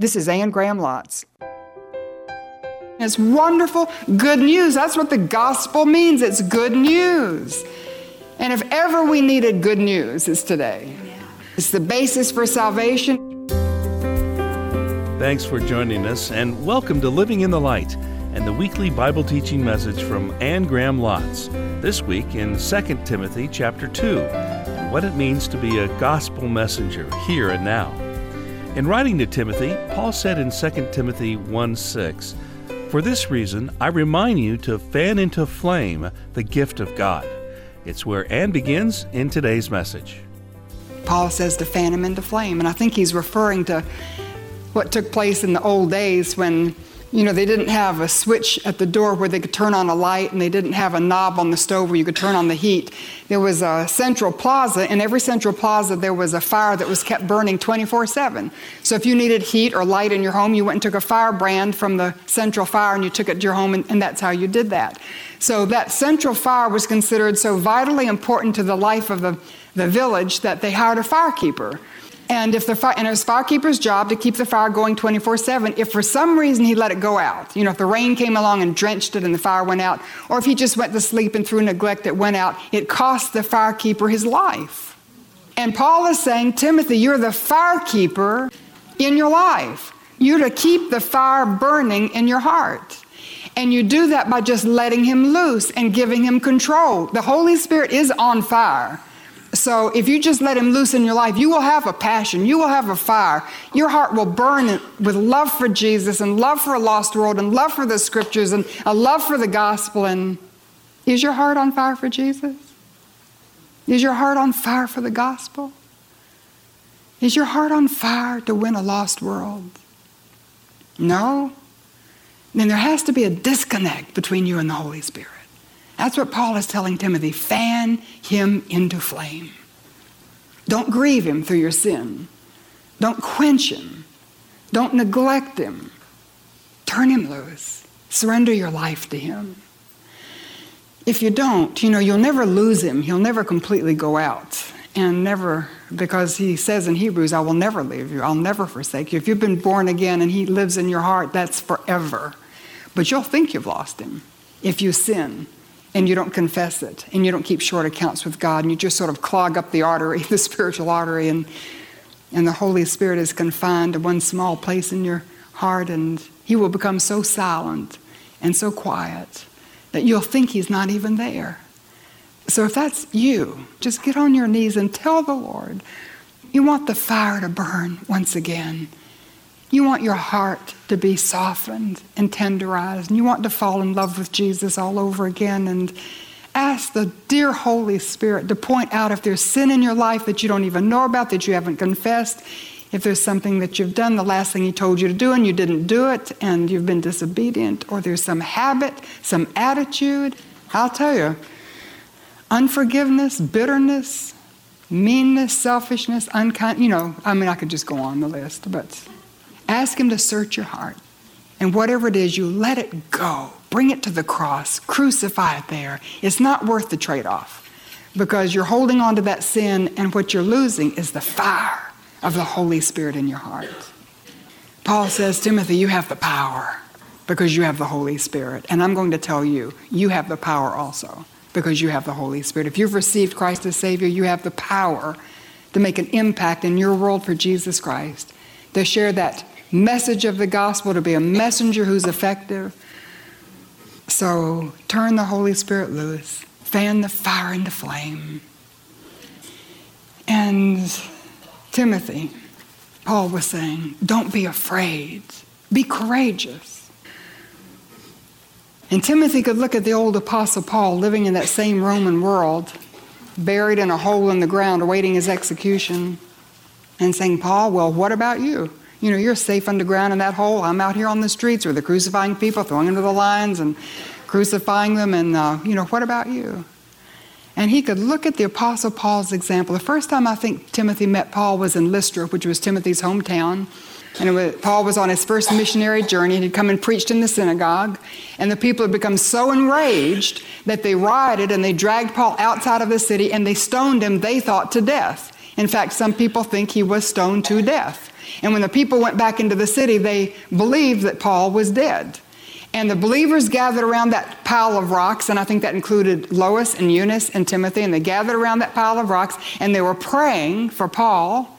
This is Anne Graham Lotz. It's wonderful, good news. That's what the gospel means. It's good news. And if ever we needed good news, it's today. It's the basis for salvation. Thanks for joining us, and welcome to Living in the Light and the weekly Bible teaching message from Anne Graham Lotz. This week in 2 Timothy chapter 2, and what it means to be a gospel messenger here and now. In writing to Timothy, Paul said in 2 Timothy 1 6, For this reason, I remind you to fan into flame the gift of God. It's where Anne begins in today's message. Paul says to fan him into flame, and I think he's referring to what took place in the old days when you know, they didn't have a switch at the door where they could turn on a light, and they didn't have a knob on the stove where you could turn on the heat. There was a central plaza. In every central plaza, there was a fire that was kept burning 24 7. So if you needed heat or light in your home, you went and took a firebrand from the central fire and you took it to your home, and, and that's how you did that. So that central fire was considered so vitally important to the life of the, the village that they hired a firekeeper. And if the fire, and it was firekeeper's job to keep the fire going 24/7. If for some reason he let it go out, you know, if the rain came along and drenched it and the fire went out, or if he just went to sleep and through neglect it went out, it cost the firekeeper his life. And Paul is saying, Timothy, you're the firekeeper in your life. You're to keep the fire burning in your heart. And you do that by just letting him loose and giving him control. The Holy Spirit is on fire. So if you just let him loose in your life, you will have a passion, you will have a fire. Your heart will burn with love for Jesus and love for a lost world and love for the scriptures and a love for the gospel. And is your heart on fire for Jesus? Is your heart on fire for the gospel? Is your heart on fire to win a lost world? No? Then there has to be a disconnect between you and the Holy Spirit. That's what Paul is telling Timothy. Fan him into flame. Don't grieve him through your sin. Don't quench him. Don't neglect him. Turn him loose. Surrender your life to him. If you don't, you know, you'll never lose him. He'll never completely go out. And never, because he says in Hebrews, I will never leave you. I'll never forsake you. If you've been born again and he lives in your heart, that's forever. But you'll think you've lost him if you sin and you don't confess it and you don't keep short accounts with God and you just sort of clog up the artery, the spiritual artery, and, and the Holy Spirit is confined to one small place in your heart and He will become so silent and so quiet that you'll think He's not even there. So if that's you, just get on your knees and tell the Lord you want the fire to burn once again. You want your heart to be softened and tenderized, and you want to fall in love with Jesus all over again. And ask the dear Holy Spirit to point out if there's sin in your life that you don't even know about, that you haven't confessed, if there's something that you've done, the last thing He told you to do, and you didn't do it, and you've been disobedient, or there's some habit, some attitude. I'll tell you, unforgiveness, bitterness, meanness, selfishness, unkind, you know, I mean, I could just go on the list, but Ask Him to search your heart. And whatever it is, you let it go. Bring it to the cross. Crucify it there. It's not worth the trade off because you're holding on to that sin, and what you're losing is the fire of the Holy Spirit in your heart. Paul says, Timothy, you have the power because you have the Holy Spirit. And I'm going to tell you, you have the power also because you have the Holy Spirit. If you've received Christ as Savior, you have the power to make an impact in your world for Jesus Christ, to share that message of the gospel, to be a messenger who's effective. So turn the Holy Spirit loose, fan the fire into flame. And Timothy, Paul was saying, don't be afraid, be courageous. And Timothy could look at the old Apostle Paul living in that same Roman world, buried in a hole in the ground awaiting his execution, and saying, Paul, well, what about you? You know, you're safe underground in that hole. I'm out here on the streets where they're crucifying people, throwing them to the lions and crucifying them. And, uh, you know, what about you? And he could look at the Apostle Paul's example. The first time I think Timothy met Paul was in Lystra, which was Timothy's hometown. And was, Paul was on his first missionary journey he'd come and preached in the synagogue. And the people had become so enraged that they rioted and they dragged Paul outside of the city and they stoned him, they thought, to death. In fact, some people think he was stoned to death. And when the people went back into the city, they believed that Paul was dead. And the believers gathered around that pile of rocks, and I think that included Lois and Eunice and Timothy, and they gathered around that pile of rocks and they were praying for Paul.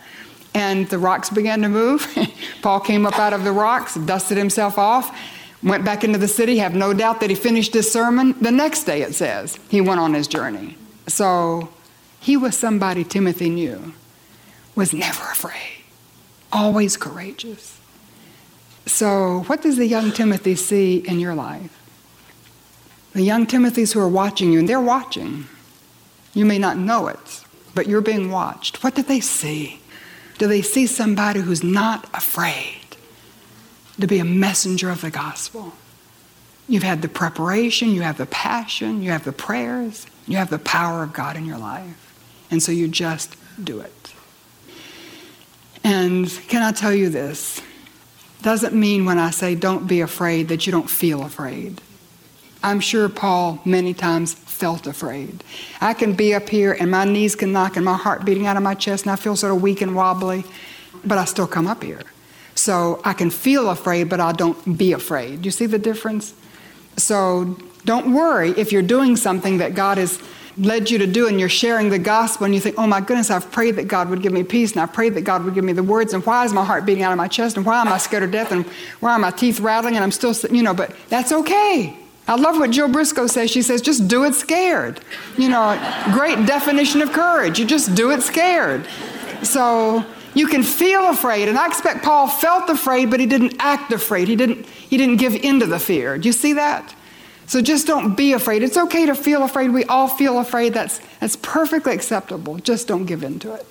And the rocks began to move. Paul came up out of the rocks, dusted himself off, went back into the city. Have no doubt that he finished his sermon. The next day, it says, he went on his journey. So he was somebody Timothy knew, was never afraid, always courageous. So, what does the young Timothy see in your life? The young Timothys who are watching you, and they're watching. You may not know it, but you're being watched. What do they see? Do they see somebody who's not afraid to be a messenger of the gospel? You've had the preparation, you have the passion, you have the prayers, you have the power of God in your life. And so you just do it. And can I tell you this? Doesn't mean when I say don't be afraid that you don't feel afraid. I'm sure Paul many times felt afraid. I can be up here and my knees can knock and my heart beating out of my chest and I feel sort of weak and wobbly, but I still come up here. So I can feel afraid, but I don't be afraid. You see the difference? So don't worry if you're doing something that God has led you to do and you're sharing the gospel and you think, oh my goodness, I've prayed that God would give me peace and I prayed that God would give me the words and why is my heart beating out of my chest and why am I scared of death and why are my teeth rattling and I'm still, you know, but that's okay. I love what Jill Briscoe says. She says, just do it scared. You know, great definition of courage. You just do it scared. So you can feel afraid. And I expect Paul felt afraid, but he didn't act afraid. He didn't, he didn't give in to the fear. Do you see that? So just don't be afraid. It's okay to feel afraid. We all feel afraid. That's, that's perfectly acceptable. Just don't give in to it.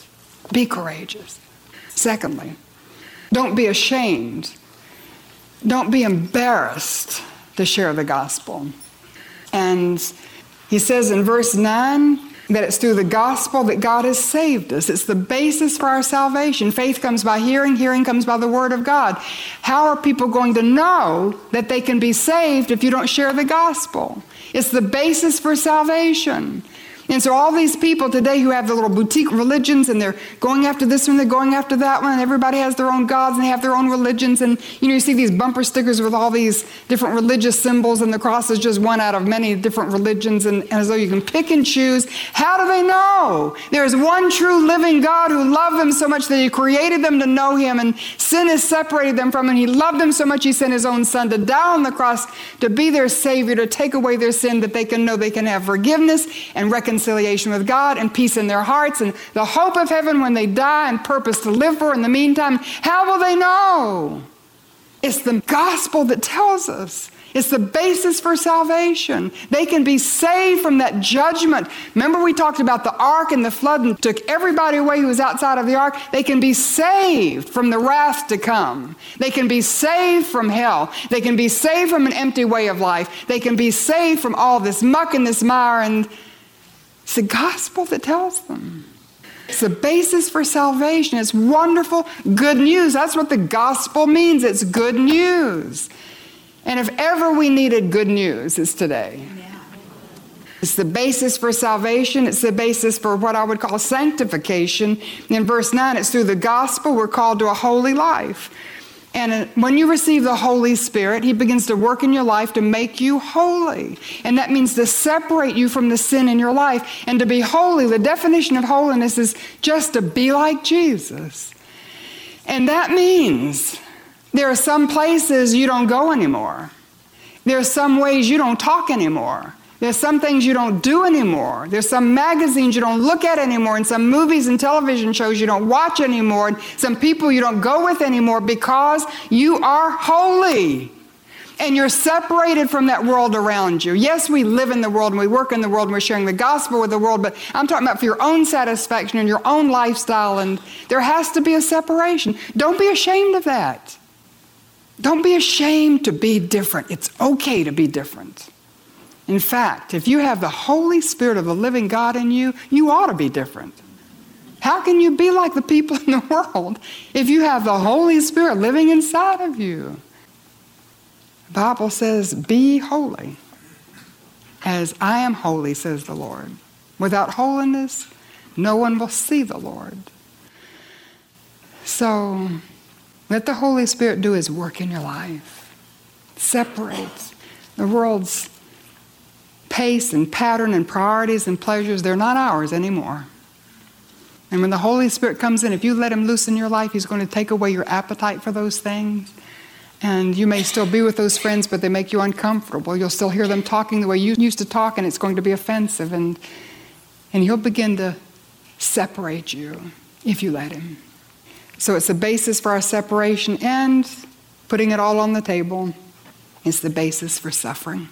Be courageous. Secondly, don't be ashamed. Don't be embarrassed to share the gospel. And he says in verse 9, that it's through the gospel that God has saved us. It's the basis for our salvation. Faith comes by hearing, hearing comes by the word of God. How are people going to know that they can be saved if you don't share the gospel? It's the basis for salvation. And so all these people today who have the little boutique religions and they're going after this one, they're going after that one, and everybody has their own gods and they have their own religions. And you know, you see these bumper stickers with all these different religious symbols, and the cross is just one out of many different religions, and, and as though you can pick and choose. How do they know? There's one true living God who loved them so much that he created them to know him, and sin has separated them from him. He loved them so much he sent his own son to die on the cross to be their savior, to take away their sin, that they can know they can have forgiveness and reconciliation reconciliation with God and peace in their hearts and the hope of heaven when they die and purpose to live for in the meantime, how will they know? It's the gospel that tells us. It's the basis for salvation. They can be saved from that judgment. Remember, we talked about the ark and the flood and took everybody away who was outside of the ark? They can be saved from the wrath to come. They can be saved from hell. They can be saved from an empty way of life. They can be saved from all this muck and this mire and it's the gospel that tells them. It's the basis for salvation. It's wonderful, good news. That's what the gospel means. It's good news. And if ever we needed good news, it's today. It's the basis for salvation. It's the basis for what I would call sanctification. In verse 9, it's through the gospel we're called to a holy life. And when you receive the Holy Spirit, He begins to work in your life to make you holy. And that means to separate you from the sin in your life. And to be holy, the definition of holiness is just to be like Jesus. And that means there are some places you don't go anymore, there are some ways you don't talk anymore. There's some things you don't do anymore. There's some magazines you don't look at anymore, and some movies and television shows you don't watch anymore, and some people you don't go with anymore because you are holy. And you're separated from that world around you. Yes, we live in the world and we work in the world and we're sharing the gospel with the world, but I'm talking about for your own satisfaction and your own lifestyle, and there has to be a separation. Don't be ashamed of that. Don't be ashamed to be different. It's okay to be different. In fact, if you have the Holy Spirit of the living God in you, you ought to be different. How can you be like the people in the world if you have the Holy Spirit living inside of you? The Bible says, Be holy, as I am holy, says the Lord. Without holiness, no one will see the Lord. So, Let the Holy Spirit do His work in your life. Separate the world's pace and pattern and priorities and pleasures, they're not ours anymore. And when the Holy Spirit comes in, if you let Him loose in your life, He's going to take away your appetite for those things. And you may still be with those friends, but they make you uncomfortable. You'll still hear them talking the way you used to talk, and it's going to be offensive. And, and He'll begin to separate you if you let Him. So it's the basis for our separation, and putting it all on the table is the basis for suffering.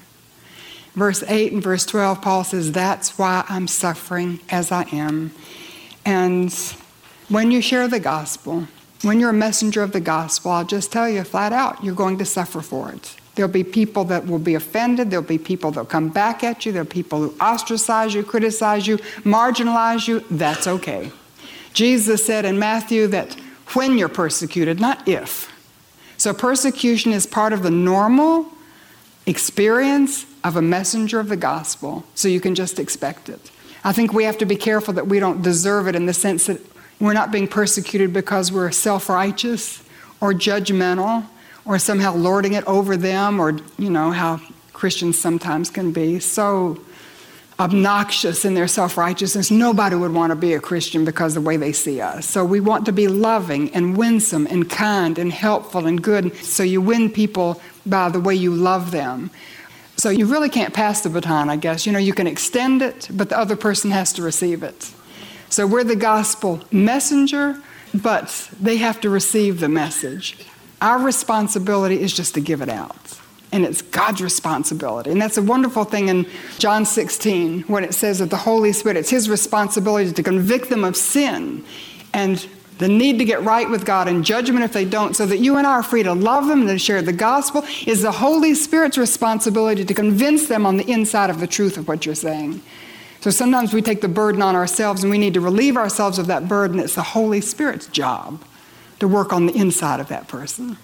Verse 8 and verse 12, Paul says, That's why I'm suffering as I am. And when you share the gospel, when you're a messenger of the gospel, I'll just tell you flat out, you're going to suffer for it. There'll be people that will be offended. There'll be people that'll come back at you. There'll be people who ostracize you, criticize you, marginalize you. That's okay. Jesus said in Matthew that when you're persecuted, not if. So persecution is part of the normal experience of a messenger of the gospel, so you can just expect it. I think we have to be careful that we don't deserve it in the sense that we're not being persecuted because we're self righteous or judgmental or somehow lording it over them or, you know, how Christians sometimes can be so obnoxious in their self righteousness. Nobody would want to be a Christian because of the way they see us. So we want to be loving and winsome and kind and helpful and good. So you win people by the way you love them. So you really can't pass the baton, I guess. You know, you can extend it, but the other person has to receive it. So we're the gospel messenger, but they have to receive the message. Our responsibility is just to give it out. And it's God's responsibility. And that's a wonderful thing in John 16 when it says that the Holy Spirit, it's His responsibility to convict them of sin and the need to get right with God and judgment if they don't, so that you and I are free to love them and to share the gospel, is the Holy Spirit's responsibility to convince them on the inside of the truth of what you're saying. So sometimes we take the burden on ourselves and we need to relieve ourselves of that burden. It's the Holy Spirit's job to work on the inside of that person.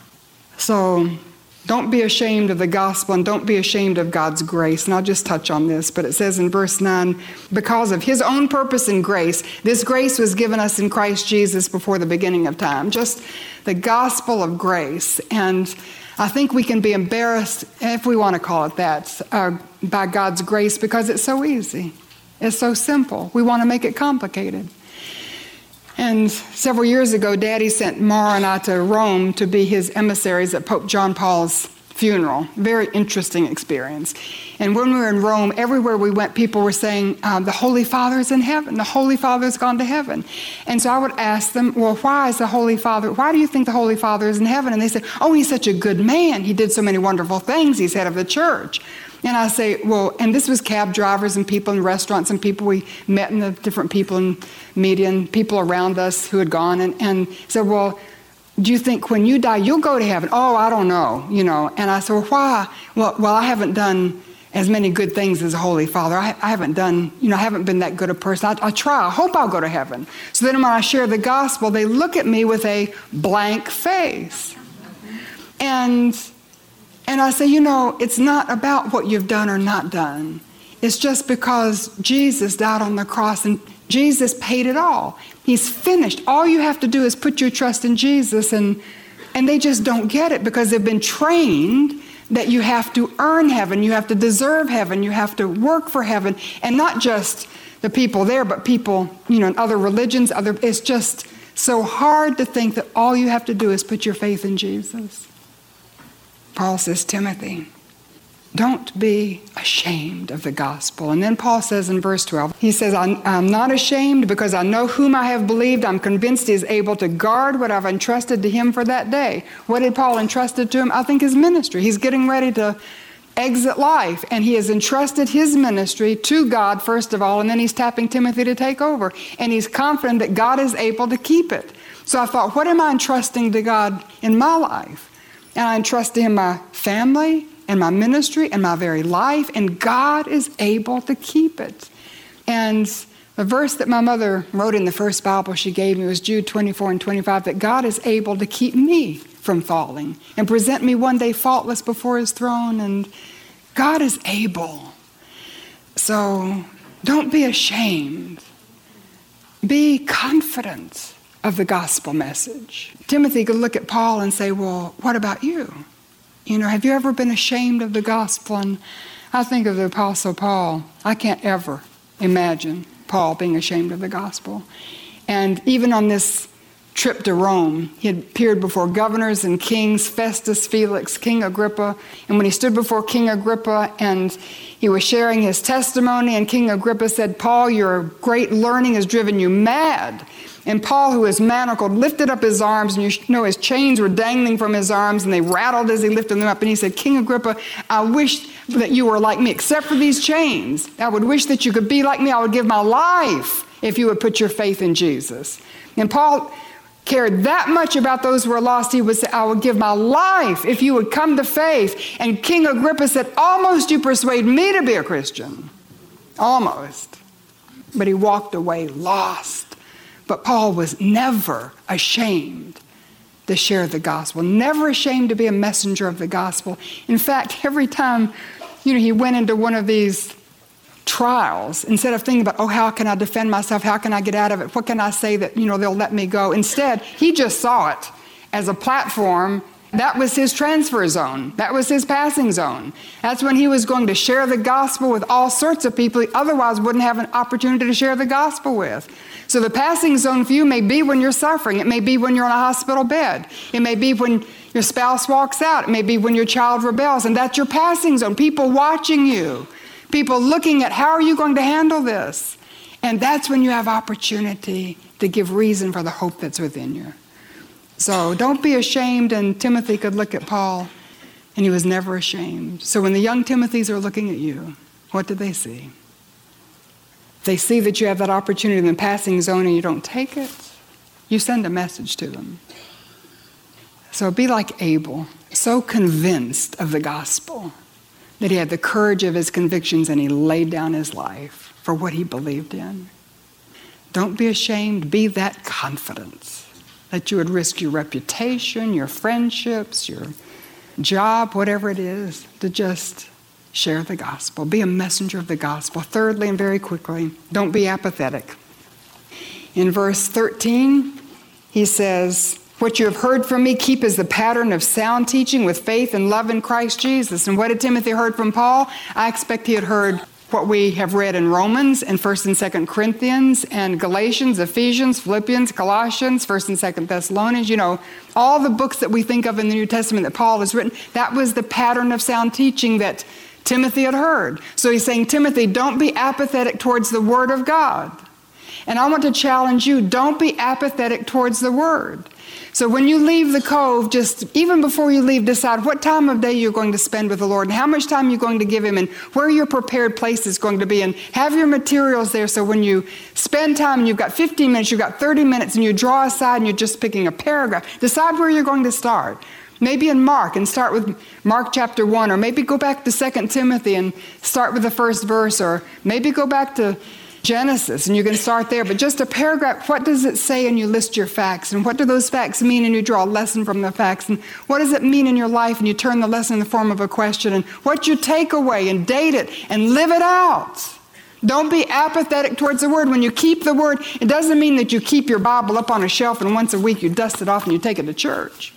So don't be ashamed of the gospel and don't be ashamed of God's grace. And I'll just touch on this, but it says in verse 9, because of his own purpose and grace, this grace was given us in Christ Jesus before the beginning of time. Just the gospel of grace. And I think we can be embarrassed, if we want to call it that, uh, by God's grace because it's so easy. It's so simple. We want to make it complicated. And several years ago, Daddy sent Morrow and I to Rome to be his emissaries at Pope John Paul's funeral. Very interesting experience. And when we were in Rome, everywhere we went, people were saying, um, The Holy Father is in heaven. The Holy Father has gone to heaven. And so I would ask them, Well, why is the Holy Father, why do you think the Holy Father is in heaven? And they said, Oh, he's such a good man. He did so many wonderful things. He's head of the church. And I say, well, and this was cab drivers and people in restaurants and people we met in the different people in media and people around us who had gone and, and said, well, do you think when you die you'll go to heaven? Oh, I don't know, you know. And I said, well, why? Well, well, I haven't done as many good things as a Holy Father. I, I haven't done, you know, I haven't been that good a person. I, I try. I hope I'll go to heaven. So then when I share the gospel, they look at me with a blank face. And and I say, you know, it's not about what you've done or not done. It's just because Jesus died on the cross and Jesus paid it all. He's finished. All you have to do is put your trust in Jesus and and they just don't get it because they've been trained that you have to earn heaven, you have to deserve heaven, you have to work for heaven, and not just the people there, but people, you know, in other religions, other it's just so hard to think that all you have to do is put your faith in Jesus. Paul says, Timothy, don't be ashamed of the gospel. And then Paul says in verse 12, he says, I'm, not ashamed because I know whom I have believed. I'm convinced he is able to guard what I've entrusted to him for that day. What did Paul entrusted to him? I think his ministry. He's getting ready to exit life, and he has entrusted his ministry to God, first of all, and then he's tapping Timothy to take over. And he's confident that God is able to keep it. So I thought, what am I entrusting to God in my life? And I entrust to Him my family and my ministry and my very life, and God is able to keep it. And the verse that my mother wrote in the first Bible she gave me was Jude 24 and 25 that God is able to keep me from falling and present me one day faultless before His throne. And God is able. So don't be ashamed, be confident of the gospel message. Timothy could look at Paul and say, Well, what about you? You know, have you ever been ashamed of the gospel? And I think of the Apostle Paul. I can't ever imagine Paul being ashamed of the gospel. And even on this trip to Rome, he had appeared before governors and kings, Festus, Felix, King Agrippa. And when he stood before King Agrippa and he was sharing his testimony, and King Agrippa said, Paul, your great learning has driven you mad. And Paul, who was manacled, lifted up his arms, and you know his chains were dangling from his arms, and they rattled as he lifted them up. And he said, King Agrippa, I wish that you were like me, except for these chains. I would wish that you could be like me. I would give my life if you would put your faith in Jesus. And Paul cared that much about those who were lost, he would say, I would give my life if you would come to faith. And King Agrippa said, Almost you persuade me to be a Christian. Almost. But he walked away lost. But Paul was never ashamed to share the gospel, never ashamed to be a messenger of the gospel. In fact, every time you know, he went into one of these trials instead of thinking about oh how can i defend myself? How can i get out of it? What can i say that you know they'll let me go? Instead he just saw it as a platform that was his transfer zone. That was his passing zone. That's when he was going to share the gospel with all sorts of people he otherwise wouldn't have an opportunity to share the gospel with. So the passing zone for you may be when you're suffering. It may be when you're on a hospital bed. It may be when your spouse walks out. It may be when your child rebels. And that's your passing zone. People watching you. People looking at how are you going to handle this? And that's when you have opportunity to give reason for the hope that's within you. So don't be ashamed. And Timothy could look at Paul, and he was never ashamed. So when the young Timothys are looking at you, what do they see? They see that you have that opportunity in the passing zone and you don't take it. You send a message to them. So be like Abel, so convinced of the gospel that he had the courage of his convictions and he laid down his life for what he believed in. Don't be ashamed, be that confidence that you would risk your reputation, your friendships, your job, whatever it is, to just share the gospel. Be a messenger of the gospel. Thirdly, and very quickly, don't be apathetic. In verse 13, he says, what you have heard from me, keep as the pattern of sound teaching with faith and love in Christ Jesus. And what did Timothy heard from Paul? I expect he had heard what we have read in Romans and 1st and 2nd Corinthians and Galatians, Ephesians, Philippians, Colossians, 1st and 2nd Thessalonians, you know, all the books that we think of in the New Testament that Paul has written, that was the pattern of sound teaching that Timothy had heard. So he's saying, Timothy, don't be apathetic towards the Word of God. And I want to challenge you don't be apathetic towards the Word. So when you leave the cove, just even before you leave, decide what time of day you're going to spend with the Lord and how much time you're going to give Him and where your prepared place is going to be. And have your materials there so when you spend time and you've got 15 minutes, you've got 30 minutes, and you draw aside and you're just picking a paragraph, decide where you're going to start. Maybe in Mark and start with Mark chapter 1, or maybe go back to 2 Timothy and start with the first verse, or maybe go back to Genesis, and you can start there. But just a paragraph, what does it say? And you list your facts. And what do those facts mean? And you draw a lesson from the facts. And what does it mean in your life? And you turn the lesson in the form of a question. And what's your takeaway? And date it and live it out. Don't be apathetic towards the word. When you keep the word, it doesn't mean that you keep your Bible up on a shelf and once a week you dust it off and you take it to church.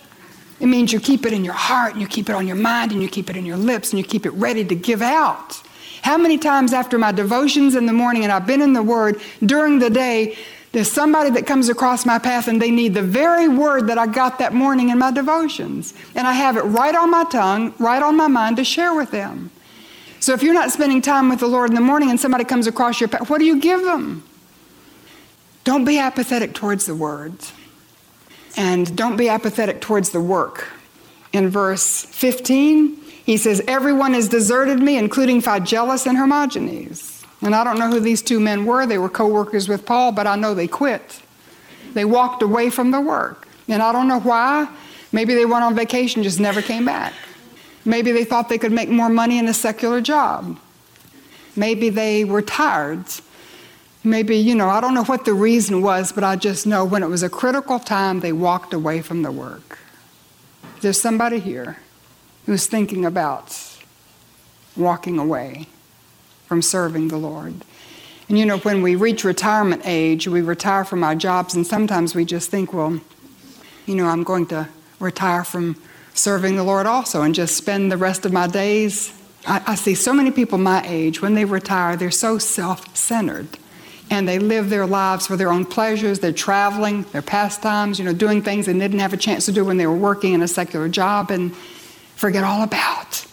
It means you keep it in your heart and you keep it on your mind and you keep it in your lips and you keep it ready to give out. How many times after my devotions in the morning and I've been in the Word during the day, there's somebody that comes across my path and they need the very word that I got that morning in my devotions. And I have it right on my tongue, right on my mind to share with them. So if you're not spending time with the Lord in the morning and somebody comes across your path, what do you give them? Don't be apathetic towards the words. And don't be apathetic towards the work. In verse 15, he says, Everyone has deserted me, including Phygellus and Hermogenes. And I don't know who these two men were. They were co workers with Paul, but I know they quit. They walked away from the work. And I don't know why. Maybe they went on vacation, just never came back. Maybe they thought they could make more money in a secular job. Maybe they were tired. Maybe, you know, I don't know what the reason was, but I just know when it was a critical time, they walked away from the work. There's somebody here who's thinking about walking away from serving the Lord. And you know, when we reach retirement age, we retire from our jobs, and sometimes we just think, well, you know, I'm going to retire from serving the Lord also and just spend the rest of my days. I, I see so many people my age, when they retire, they're so self centered and they live their lives for their own pleasures. They're traveling, their pastimes, you know, doing things they didn't have a chance to do when they were working in a secular job and forget all about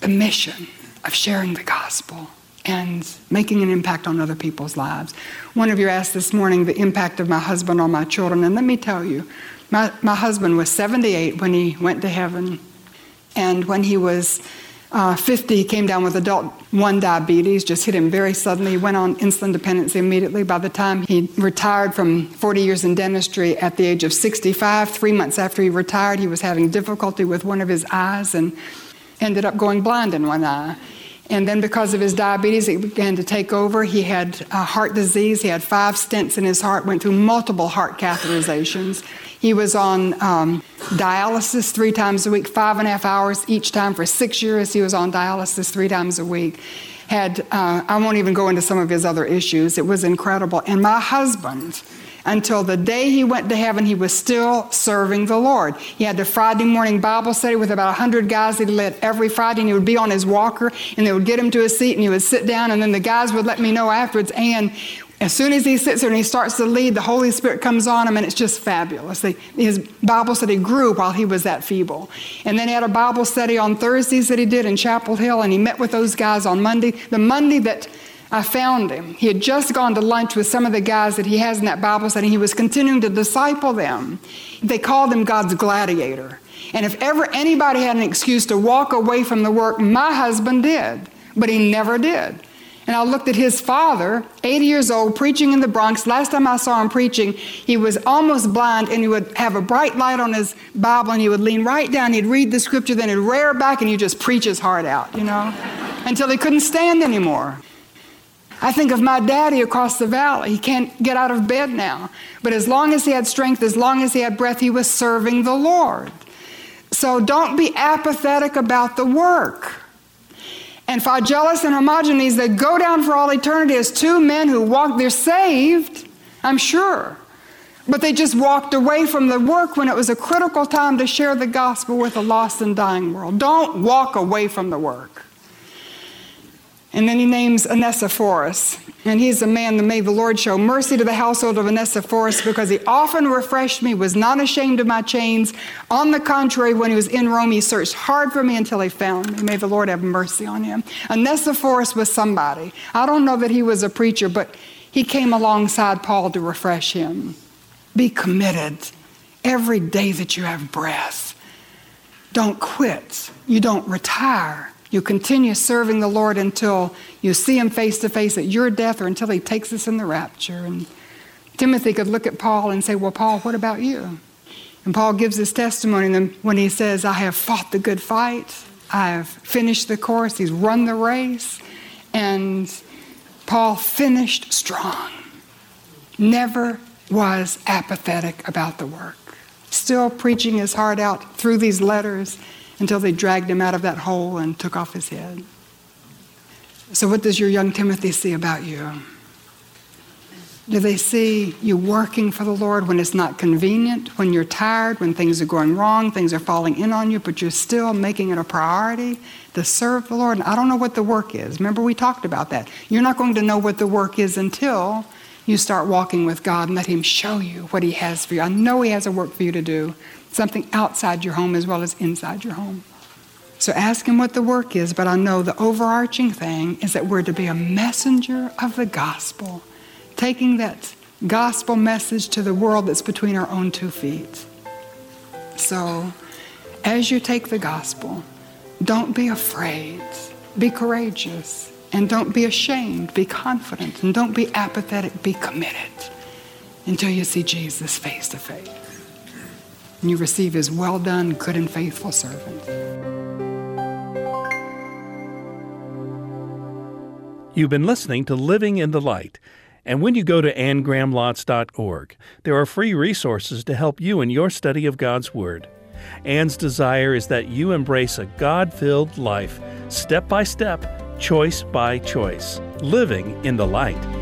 the mission of sharing the gospel and making an impact on other people's lives. One of you asked this morning the impact of my husband on my children, and let me tell you, my, my husband was 78 when he went to heaven, and when he was uh, 50, he came down with adult 1 diabetes, just hit him very suddenly. Went on insulin dependency immediately. By the time he retired from 40 years in dentistry at the age of 65, three months after he retired, he was having difficulty with one of his eyes and ended up going blind in one eye. And then, because of his diabetes, it began to take over. He had uh, heart disease. He had five stents in his heart, went through multiple heart catheterizations. He was on um, dialysis three times a week, five and a half hours each time for six years. He was on dialysis three times a week. Had, uh, I won't even go into some of his other issues. It was incredible. And my husband, until the day he went to heaven, he was still serving the Lord. He had the Friday morning Bible study with about 100 guys that he led every Friday, and he would be on his walker, and they would get him to a seat, and he would sit down, and then the guys would let me know afterwards, and as soon as he sits there and he starts to lead, the Holy Spirit comes on him, and it's just fabulous. his Bible study grew while he was that feeble. And then he had a Bible study on Thursdays that he did in Chapel Hill, and he met with those guys on Monday. The Monday that I found him. He had just gone to lunch with some of the guys that he has in that Bible study. He was continuing to disciple them. They called him God's gladiator. And if ever anybody had an excuse to walk away from the work, my husband did. But he never did. And I looked at his father, 80 years old, preaching in the Bronx. Last time I saw him preaching, he was almost blind and he would have a bright light on his Bible and he would lean right down. He'd read the scripture, then he'd rear back and he'd just preach his heart out, you know, until he couldn't stand anymore. I think of my daddy across the valley. He can't get out of bed now. But as long as he had strength, as long as he had breath, he was serving the Lord. So don't be apathetic about the work. And Phygellus and Hermogenes, they go down for all eternity as two men who walk, they're saved, I'm sure. But they just walked away from the work when it was a critical time to share the gospel with a lost and dying world. Don't walk away from the work. And then he names Onesiphorus. And he's a man that made the Lord show mercy to the household of Onesiphorus because he often refreshed me, was not ashamed of my chains. On the contrary, when he was in Rome, he searched hard for me until he found me. May the Lord have mercy on him. Onesiphorus was somebody. I don't know that he was a preacher, but he came alongside Paul to refresh him. Be committed every day that you have breath. Don't quit. You don't retire. You continue serving the Lord until you see Him face to face at your death or until He takes us in the rapture. And Timothy could look at Paul and say, Well, Paul, what about you? And Paul gives his testimony when he says, I have fought the good fight, I have finished the course, he's run the race. And Paul finished strong, never was apathetic about the work, still preaching his heart out through these letters until they dragged him out of that hole and took off his head. So, what does your young Timothy see about you? Do they see you working for the Lord when it's not convenient, when you're tired, when things are going wrong, things are falling in on you, but you're still making it a priority to serve the Lord? And I don't know what the work is. Remember, we talked about that. You're not going to know what the work is until you start walking with God and let Him show you what He has for you. I know He has a work for you to do, something outside your home as well as inside your home. So ask Him what the work is, but I know the overarching thing is that we're to be a messenger of the gospel, taking that gospel message to the world that's between our own two feet. So as you take the gospel, don't be afraid, be courageous. And don't be ashamed, be confident. And don't be apathetic, be committed until you see Jesus face to face. And you receive his well done, good and faithful servant. You've been listening to Living in the Light. And when you go to annegrahamlotz.org, there are free resources to help you in your study of God's Word. Anne's desire is that you embrace a God filled life, step by step Choice by Choice Living in the Light.